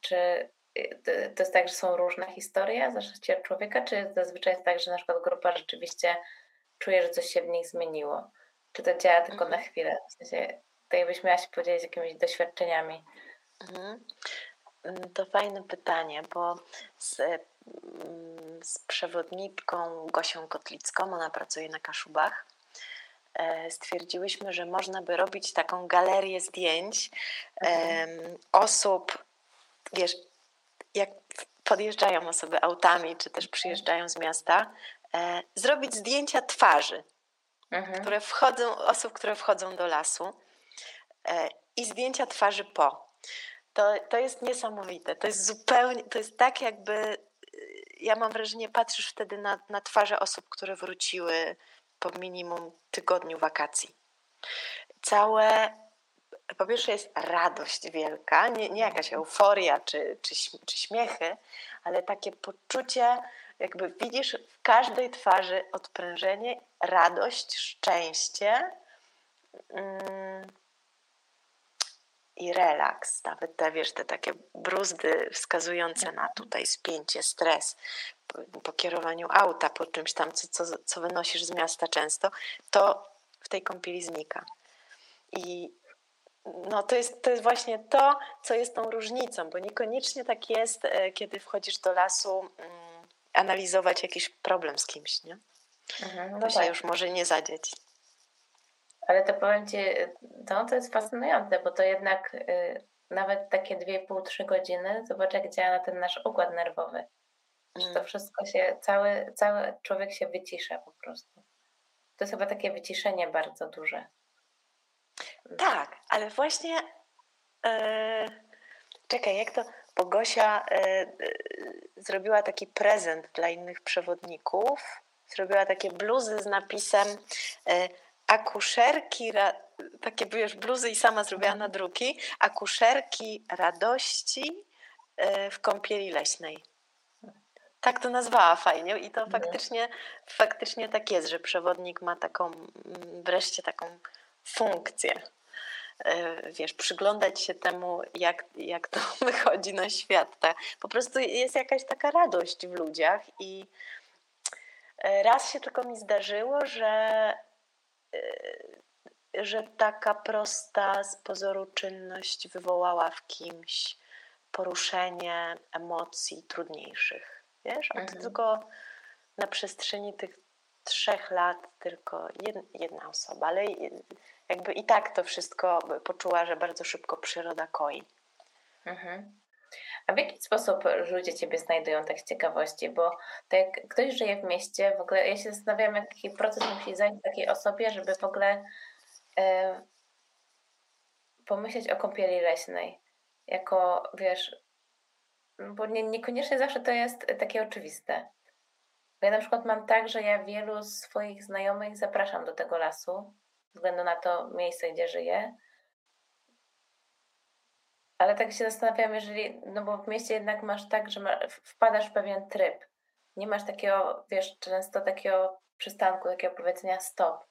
S2: Czy y, to jest tak, że są różne historie za życia człowieka, czy zazwyczaj jest tak, że na przykład grupa rzeczywiście czuję, że coś się w nich zmieniło? Czy to działa tylko mhm. na chwilę? W sensie, to jakbyś miała się podzielić jakimiś doświadczeniami.
S3: Mhm. Mm, to fajne pytanie, bo z, mm, z przewodniczką Gosią Kotlicką, ona pracuje na Kaszubach, e, stwierdziłyśmy, że można by robić taką galerię zdjęć mhm. osób, wiesz, jak podjeżdżają osoby autami, czy też przyjeżdżają z miasta, e, zrobić zdjęcia twarzy, mhm. które wchodzą, osób, które wchodzą do lasu e, i zdjęcia twarzy po. To, to jest niesamowite. To jest zupełnie, to jest tak jakby, ja mam wrażenie, patrzysz wtedy na, na twarze osób, które wróciły po minimum tygodniu wakacji. Całe, po pierwsze jest radość wielka, nie, nie jakaś euforia czy, czy, czy śmiechy, ale takie poczucie, jakby widzisz w każdej twarzy odprężenie, radość, szczęście. Mm, i relaks, nawet te, wiesz, te takie bruzdy wskazujące na tutaj spięcie, stres po, po kierowaniu auta, po czymś tam, co, co, co wynosisz z miasta często, to w tej kąpieli znika. I no to jest, to jest właśnie to, co jest tą różnicą, bo niekoniecznie tak jest, e, kiedy wchodzisz do lasu mm, analizować jakiś problem z kimś, nie? Mhm, no to tak. się już może nie zadzieć.
S2: Ale to powiem Ci, to, to jest fascynujące, bo to jednak y, nawet takie 2,5-3 godziny, zobacz jak działa na ten nasz układ nerwowy. Że to mm. wszystko się, cały, cały człowiek się wycisza po prostu. To jest chyba takie wyciszenie bardzo duże.
S3: Tak, ale właśnie yy, czekaj, jak to Bogosia yy, yy, zrobiła taki prezent dla innych przewodników. Zrobiła takie bluzy z napisem akuszerki, takie wiesz, bluzy i sama zrobiła na druki, akuszerki radości w kąpieli leśnej. Tak to nazwała fajnie i to mhm. faktycznie, faktycznie tak jest, że przewodnik ma taką, mm, wreszcie taką funkcję. E, wiesz, przyglądać się temu, jak, jak to wychodzi na świat. Tak? Po prostu jest jakaś taka radość w ludziach i e, raz się tylko mi zdarzyło, że Y, że taka prosta z pozoru czynność wywołała w kimś poruszenie emocji trudniejszych. Wiesz, a mhm. tylko na przestrzeni tych trzech lat tylko jedna osoba, ale jakby i tak to wszystko poczuła, że bardzo szybko przyroda koi.
S2: Mhm. A w jaki sposób ludzie Ciebie znajdują tak z ciekawości? Bo tak jak ktoś żyje w mieście, w ogóle ja się zastanawiam, jaki proces musi zająć takiej osobie, żeby w ogóle e, pomyśleć o kąpieli leśnej. Jako, wiesz, bo nie, niekoniecznie zawsze to jest takie oczywiste. Bo ja na przykład mam tak, że ja wielu swoich znajomych zapraszam do tego lasu, względu na to miejsce, gdzie żyję ale tak się zastanawiam, jeżeli, no bo w mieście jednak masz tak, że ma, wpadasz w pewien tryb. Nie masz takiego, wiesz, często takiego przystanku, takiego powiedzenia stop.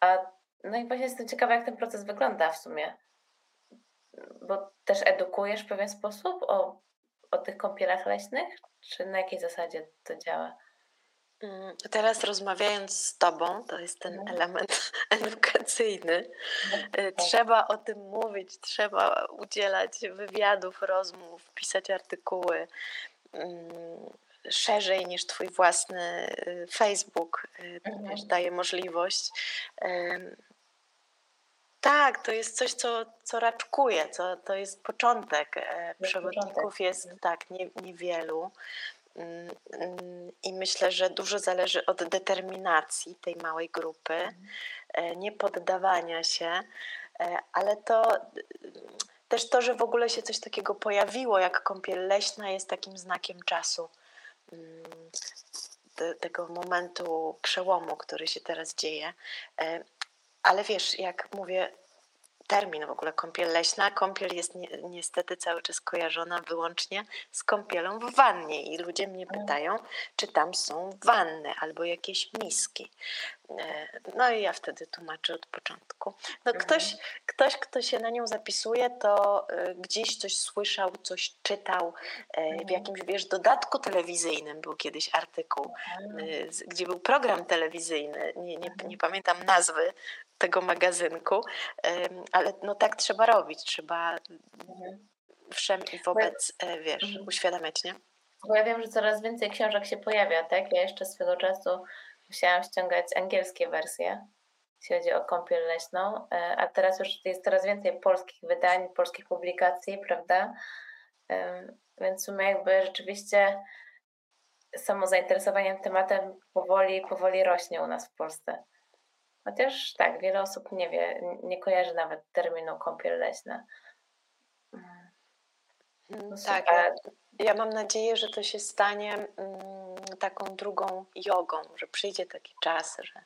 S2: A no i właśnie jestem ciekawa, jak ten proces wygląda w sumie. Bo też edukujesz w pewien sposób o, o tych kąpielach leśnych? Czy na jakiej zasadzie to działa?
S3: Mm, teraz rozmawiając z Tobą, to jest ten mhm. element edukacyjny, mhm. y, tak. trzeba o tym mówić, trzeba udzielać wywiadów, rozmów, pisać artykuły mm, szerzej niż Twój własny y, Facebook y, mhm. daje możliwość. Tak, to jest coś, co, co raczkuje, co, to jest początek. E, przewodników jest tak nie, niewielu. I myślę, że dużo zależy od determinacji tej małej grupy, mhm. nie poddawania się, e, ale to też to, że w ogóle się coś takiego pojawiło, jak kąpiel leśna, jest takim znakiem czasu. Tego momentu przełomu, który się teraz dzieje. E, ale wiesz, jak mówię, termin w ogóle kąpiel leśna. Kąpiel jest ni niestety cały czas kojarzona wyłącznie z kąpielą w wannie i ludzie mnie pytają, czy tam są wanny albo jakieś miski. E, no i ja wtedy tłumaczę od początku. No mhm. ktoś, ktoś, kto się na nią zapisuje, to e, gdzieś coś słyszał, coś czytał e, w mhm. jakimś, wiesz, dodatku telewizyjnym był kiedyś artykuł, gdzie był program telewizyjny, nie, nie, nie pamiętam nazwy, tego magazynku, ale no tak trzeba robić, trzeba mhm. wszem i wobec, wiesz, mhm. uświadamiać, nie?
S2: Bo ja wiem, że coraz więcej książek się pojawia, tak? Ja jeszcze swego czasu musiałam ściągać angielskie wersje, jeśli chodzi o kąpiel leśną, e, a teraz już jest coraz więcej polskich wydań, polskich publikacji, prawda? Więc w sumie jakby rzeczywiście samo zainteresowanie tematem powoli, powoli rośnie u nas w Polsce. Chociaż tak, wiele osób nie wie, nie kojarzy nawet terminu kąpiel leśna.
S3: No tak, ja, mam nadzieję, że to się stanie mm, taką drugą jogą, że przyjdzie taki czas, że,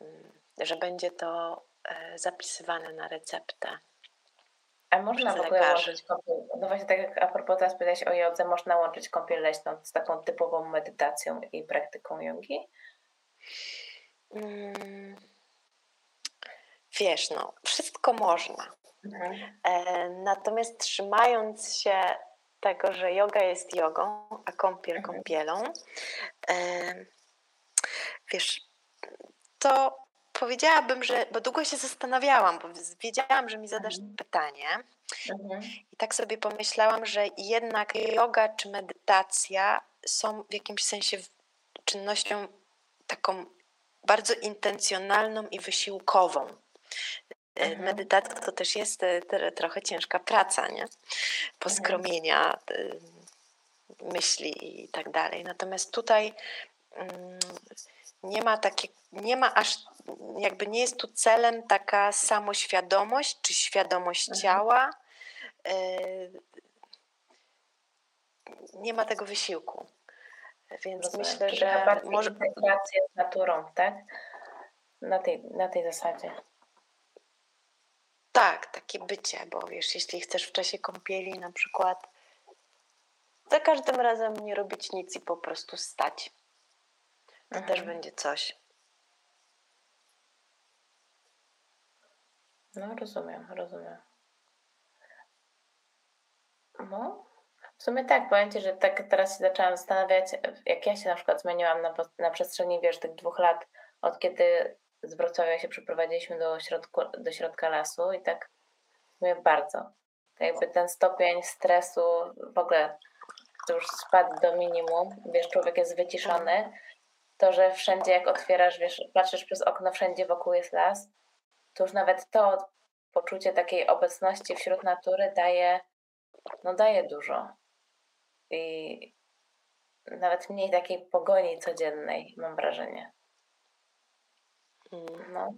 S3: mm, że będzie to e, zapisywane na receptę.
S2: A można w ogóle łączyć kąpiel, no właśnie tak jak a propos teraz powiedziałeś o jodze, można łączyć kąpiel leśną z taką typową medytacją i praktyką jogi?
S3: Hmm. Wiesz, no, wszystko można. Mhm. E, natomiast trzymając się tego, że yoga jest jogą, a kąpiel mhm. kąpielą, e, wiesz, to powiedziałabym, że, bo długo się zastanawiałam, bo wiedziałam, że mi zadasz mhm. pytanie. Mhm. I tak sobie pomyślałam, że jednak yoga czy medytacja są w jakimś sensie czynnością taką bardzo intencjonalną i wysiłkową. E, mhm. Medytacja to też jest e, trochę ciężka praca, nie? Poskromienia mhm. myśli i tak dalej. Natomiast tutaj mm, nie ma takie, nie ma aż, jakby nie jest tu celem taka samoświadomość czy świadomość mhm. ciała. E, nie ma tego wysiłku. Więc Rozumiem. myślę, że
S2: może. Integrację z naturą, tak? Na tej, na tej zasadzie.
S3: Tak, takie bycie, bo wiesz, jeśli chcesz w czasie kąpieli na przykład za każdym razem nie robić nic i po prostu stać, to mhm. też będzie coś.
S2: No, rozumiem, rozumiem. No, w sumie tak, powiem Ci, że tak teraz się zaczęłam zastanawiać, jak ja się na przykład zmieniłam na, na przestrzeni, wiesz, tych dwóch lat, od kiedy z Wrocławia się przeprowadziliśmy do, środku, do środka lasu i tak mówię bardzo. Tak jakby ten stopień stresu w ogóle już spadł do minimum, wiesz, człowiek jest wyciszony, to, że wszędzie jak otwierasz, wiesz, patrzysz przez okno, wszędzie wokół jest las, to już nawet to poczucie takiej obecności wśród natury daje, no daje dużo. I nawet mniej takiej pogoni codziennej, mam wrażenie. No.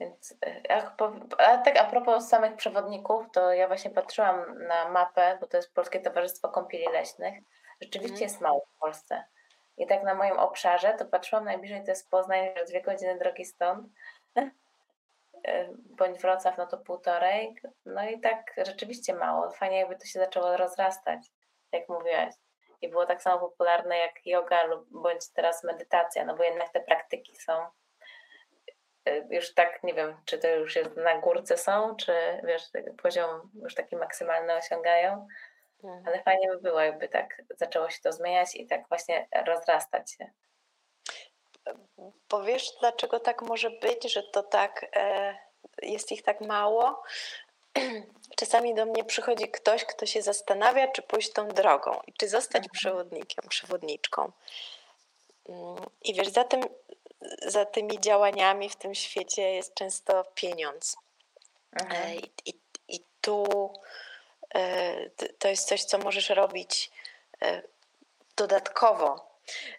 S2: Więc e, jak a tak a propos samych przewodników, to ja właśnie patrzyłam na mapę, bo to jest Polskie Towarzystwo Kąpieli Leśnych. Rzeczywiście mm. jest mało w Polsce. I tak na moim obszarze, to patrzyłam najbliżej, to jest Poznań, że dwie godziny drogi stąd, e, bądź Wrocław, no to półtorej. No i tak rzeczywiście mało. Fajnie jakby to się zaczęło rozrastać, jak mówiłaś. I było tak samo popularne jak yoga lub bądź teraz medytacja, no bo jednak te praktyki są już tak, nie wiem, czy to już jest na górce są, czy wiesz, poziom już taki maksymalny osiągają, mhm. ale fajnie by było, jakby tak zaczęło się to zmieniać i tak właśnie rozrastać się.
S3: Powiesz, dlaczego tak może być, że to tak e, jest ich tak mało? Czasami do mnie przychodzi ktoś, kto się zastanawia, czy pójść tą drogą i czy zostać mhm. przewodnikiem, przewodniczką. Mm, I wiesz, za tym za tymi działaniami w tym świecie jest często pieniądz. Mhm. E, I, i, I tu e, to jest coś, co możesz robić e, dodatkowo.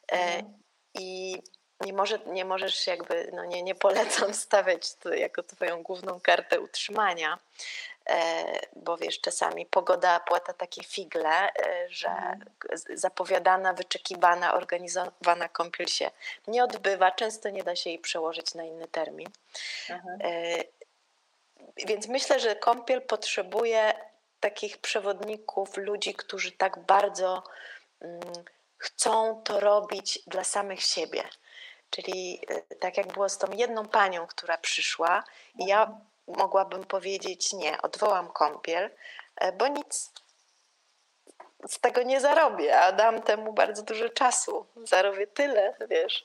S3: Mhm. I nie, może, nie możesz jakby, no nie, nie polecam stawiać to jako twoją główną kartę utrzymania, bo wiesz, czasami pogoda płata takie figle, e, że mhm. zapowiadana, wyczekiwana, organizowana kąpiel się nie odbywa, często nie da się jej przełożyć na inny termin. Mhm. E, więc myślę, że kąpiel potrzebuje takich przewodników, ludzi, którzy tak bardzo mm, chcą to robić dla samych siebie. Czyli tak jak było z tą jedną panią, która przyszła, i ja mhm mogłabym powiedzieć nie, odwołam kąpiel, e, bo nic z tego nie zarobię, a dam temu bardzo dużo czasu. Zarobię tyle, wiesz.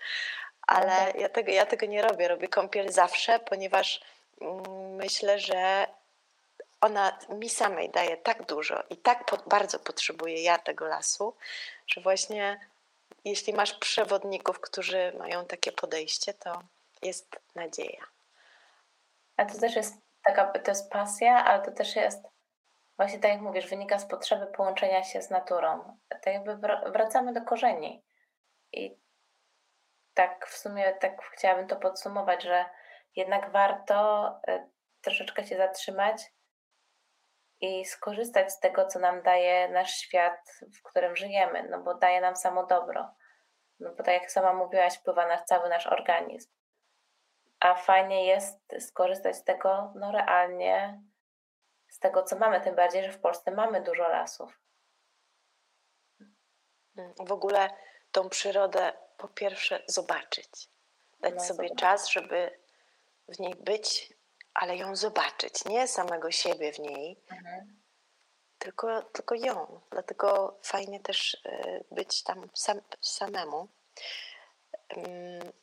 S3: Ale mhm. ja tego, ja tego nie robię. Robię kąpiel zawsze, ponieważ mm, myślę, że ona mi samej daje tak dużo i tak po, bardzo potrzebuję ja tego lasu, że właśnie jeśli masz przewodników, którzy mają takie podejście, to jest nadzieja.
S2: A to też jest taka, to jest pasja, ale to też jest właśnie tak jak mówisz, wynika z potrzeby połączenia się z naturą. Tak jakby wracamy do korzeni. I tak w sumie tak chciałabym to podsumować, że jednak warto y, troszeczkę się zatrzymać i skorzystać z tego, co nam daje nasz świat, w którym żyjemy, no bo daje nam samo dobro. No bo tak jak sama mówiłaś, wpływa na cały nasz organizm. A fajnie jest skorzystać z tego, no realnie, z tego, co mamy, tym bardziej, że w Polsce mamy dużo lasów.
S3: W ogóle tą przyrodę po pierwsze zobaczyć. Dać no, sobie zobacz. czas, żeby w niej być, ale ją zobaczyć. Nie samego siebie w niej, mhm. tylko, tylko ją. Dlatego fajnie też y, być tam sam, samemu.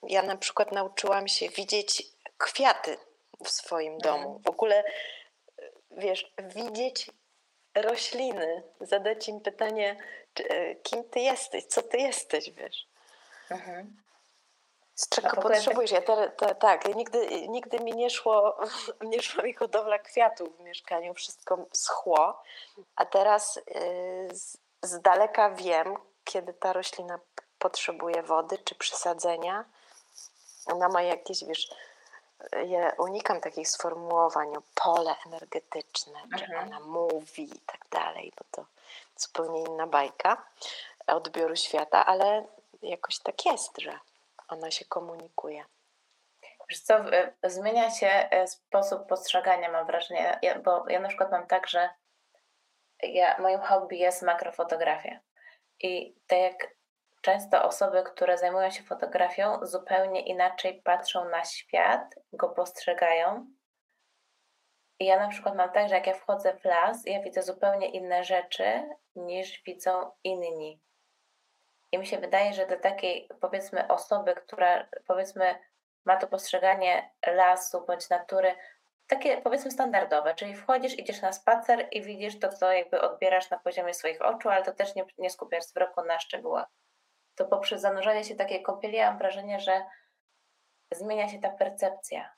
S3: Ja na przykład nauczyłam się widzieć kwiaty w swoim mhm. domu. W ogóle, wiesz, widzieć rośliny, zadać im pytanie, e, kim ty jesteś, co ty jesteś, wiesz. Mhm. Z czego potrzebujesz? Ja te, te, tak, nigdy, nigdy mi nie szło, nie szło mi hodowla kwiatów w mieszkaniu, wszystko schło, a teraz y, z, z daleka wiem, kiedy ta roślina potrzebuje wody czy przesadzenia. Ona ma jakieś, wiesz, ja unikam takich sformułowań o pole energetyczne, mhm. czy ona mówi i tak dalej, bo to zupełnie inna bajka odbioru świata, ale jakoś tak jest, że ona się komunikuje.
S2: Wiesz co, zmienia się e, sposób postrzegania, mam wrażenie, ja, bo ja na przykład mam tak, że ja, moim hobby jest makrofotografia. I tak jak często osoby, które zajmują się fotografią, zupełnie inaczej patrzą na świat, go postrzegają. I ja na przykład mam tak, że jak ja wchodzę w las, ja widzę zupełnie inne rzeczy niż widzą inni. I mi się wydaje, że do takiej powiedzmy osoby, która powiedzmy ma to postrzeganie lasu bądź natury takie powiedzmy standardowe, czyli wchodzisz, idziesz na spacer i widzisz to, co jakby odbierasz na poziomie swoich oczu, ale to też nie, nie skupiasz wzroku na szczegółach to poprzez zanurzenie się takiej kąpieli mam wrażenie, że zmienia się ta percepcja.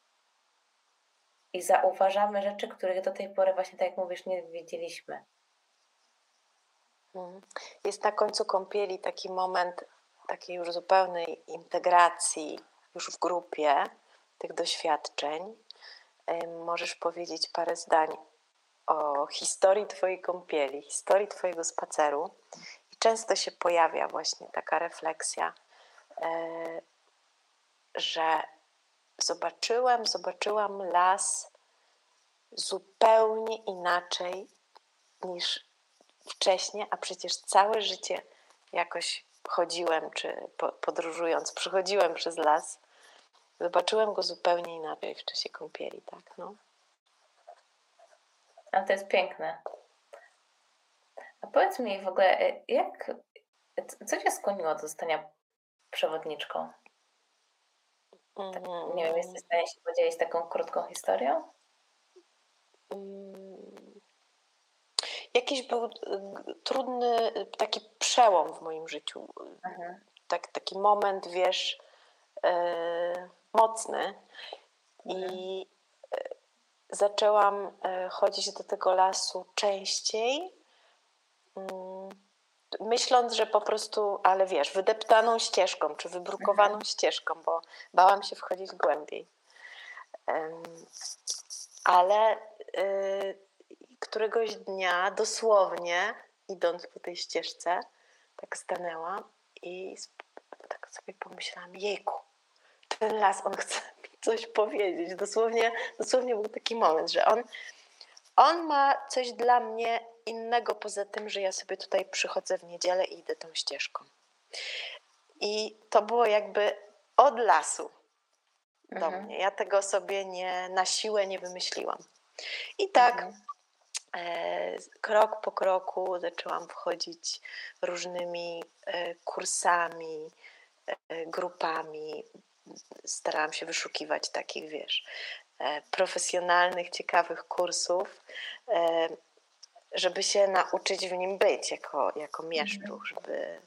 S2: I zauważamy rzeczy, których do tej pory właśnie, tak jak mówisz, nie widzieliśmy.
S3: Mhm. Jest na końcu kąpieli taki moment takiej już zupełnej integracji, już w grupie tych doświadczeń. Możesz powiedzieć parę zdań o historii Twojej kąpieli, historii Twojego spaceru często się pojawia właśnie taka refleksja, e, że zobaczyłem, zobaczyłam las zupełnie inaczej niż wcześniej, a przecież całe życie jakoś chodziłem, czy podróżując, przychodziłem przez las. Zobaczyłem go zupełnie inaczej w czasie kąpieli, tak, no.
S2: A to jest piękne. A powiedz mi w ogóle, e, jak, co Cię skłoniło do zostania przewodniczką? Tak, nie wiem, jesteś w stanie się podzielić taką krótką historią?
S3: Mm. Jakiś był e, trudny taki przełom w moim życiu. Mhm. Tak, taki moment, wiesz, e, mocny. Mhm. I zaczęłam chodzić do tego lasu częściej Mm, myśląc, że po prostu, ale wiesz, wydeptaną ścieżką, czy wybrukowaną mhm. ścieżką, bo bałam się wchodzić głębiej. Ale y, któregoś dnia, dosłownie, idąc po tej ścieżce, tak stanęłam i tak sobie pomyślałam, jejku, ten las, on chce mi coś powiedzieć. Dosłownie, dosłownie był taki moment, że on, on ma coś dla mnie innego poza tym, że ja sobie tutaj przychodzę w niedzielę i idę tą ścieżką. I to było jakby od lasu do mhm. mnie. Ja tego sobie nie, na siłę nie wymyśliłam. I tak mhm. e, krok po kroku zaczęłam wchodzić różnymi e, kursami, e, grupami. Starałam się wyszukiwać takich, wiesz, e, profesjonalnych, ciekawych kursów. Żeby się nauczyć w nim być jako, jako mieszczuch, żeby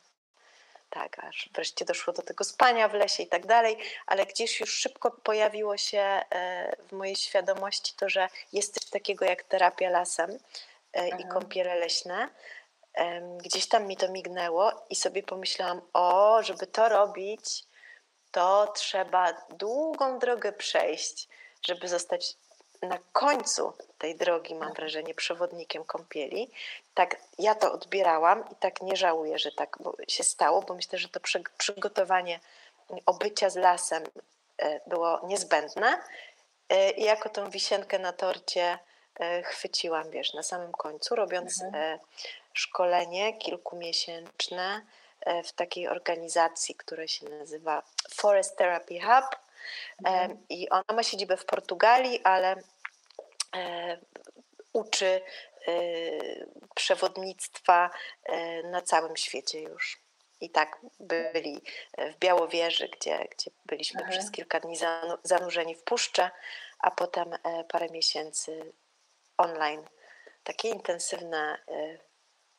S3: tak, aż wreszcie doszło do tego spania w lesie i tak dalej, ale gdzieś już szybko pojawiło się e, w mojej świadomości to, że jest coś takiego jak terapia lasem e, i mhm. kąpiele leśne. Gdzieś tam mi to mignęło i sobie pomyślałam, o, żeby to robić, to trzeba długą drogę przejść, żeby zostać na końcu tej drogi, mam wrażenie, przewodnikiem kąpieli. Tak ja to odbierałam i tak nie żałuję, że tak się stało, bo myślę, że to przygotowanie obycia z lasem e, było niezbędne. E, I jako tą wisienkę na torcie e, chwyciłam, wiesz, na samym końcu, robiąc mhm. szkolenie kilkumiesięczne w takiej organizacji, która się nazywa Forest Therapy Hub. Mhm. I ona ma siedzibę w Portugalii, ale uczy przewodnictwa na całym świecie już. I tak byli w Białowieży, gdzie, gdzie byliśmy Aha. przez kilka dni zanurzeni w puszcze, a potem e, parę miesięcy online. Takie intensywne e,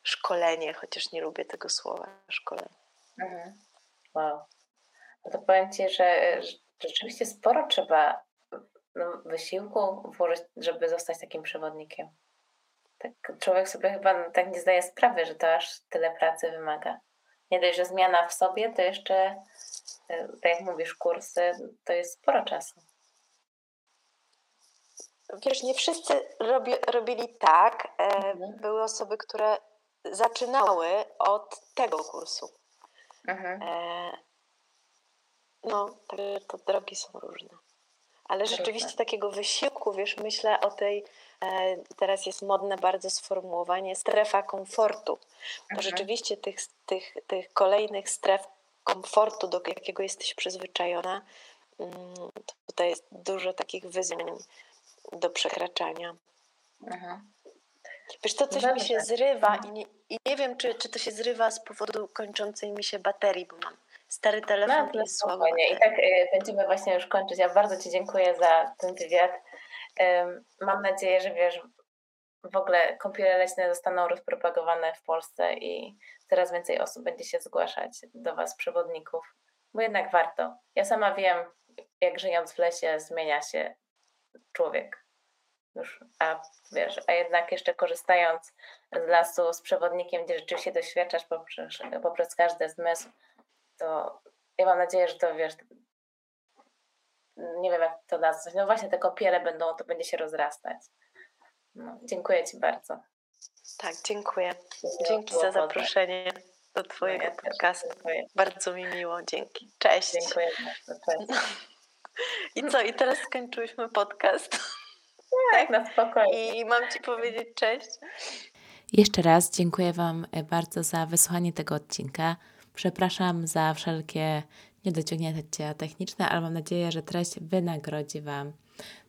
S3: szkolenie, chociaż nie lubię tego słowa, szkolenie.
S2: Mhm. Wow. No to powiem Ci, że rzeczywiście sporo trzeba no, wysiłku włożyć, żeby zostać takim przewodnikiem. Tak, człowiek sobie chyba tak nie zdaje sprawy, że to aż tyle pracy wymaga nie dość, że zmiana w sobie, to jeszcze, e, tak jak mówisz, kursy, to jest sporo czasu.
S3: Wiesz, nie wszyscy robi, robili tak. E, mhm. Były osoby, które zaczynały od tego kursu. Mhm. E, no, te drogi są różne. Ale rzeczywiście takiego wysiłku, wiesz, myślę o tej, teraz jest modne bardzo sformułowanie strefa komfortu. To mhm. rzeczywiście tych, tych, tych kolejnych stref komfortu, do jakiego jesteś przyzwyczajona, mm, tutaj jest dużo takich wyzwań do przekraczania. Mhm. Wiesz, to coś mi się zrywa i nie, i nie wiem, czy, czy to się zrywa z powodu kończącej mi się baterii, bo mam stary telefon no,
S2: słabo. I tak y, będziemy właśnie już kończyć. Ja bardzo Ci dziękuję za ten wywiad. Mam nadzieję, że wiesz, w ogóle kąpiele leśne zostaną rozpropagowane w Polsce i coraz więcej osób będzie się zgłaszać do Was, przewodników, bo jednak warto. Ja sama wiem, jak żyjąc w lesie zmienia się człowiek. Już, a wiesz, a jednak jeszcze korzystając z lasu z przewodnikiem, gdzie rzeczywiście doświadczasz poprzez, poprzez każdy zmysł, to ja mam nadzieję, że to wiesz, nie wiem jak to nazwać, no właśnie te kopiele będą, to będzie się rozrastać. No, dziękuję Ci bardzo.
S3: Tak, dziękuję. Dzięki za zaproszenie do Twojego no, ja podcastu. Bardzo mi miło, dzięki. Cześć.
S2: Dziękuję bardzo. Cześć.
S3: I co, i teraz skończyłyśmy podcast.
S2: Tak, na spokojnie.
S3: I mam Ci powiedzieć cześć.
S1: Jeszcze raz dziękuję Wam bardzo za wysłuchanie tego odcinka. Przepraszam za wszelkie niedociągnięcia techniczne, ale mam nadzieję, że treść wynagrodzi Wam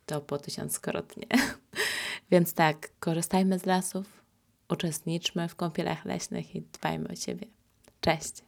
S1: to po tysiąckrotnie. Więc tak, korzystajmy z lasów, uczestniczmy w kąpielach leśnych i dbajmy o siebie. Cześć!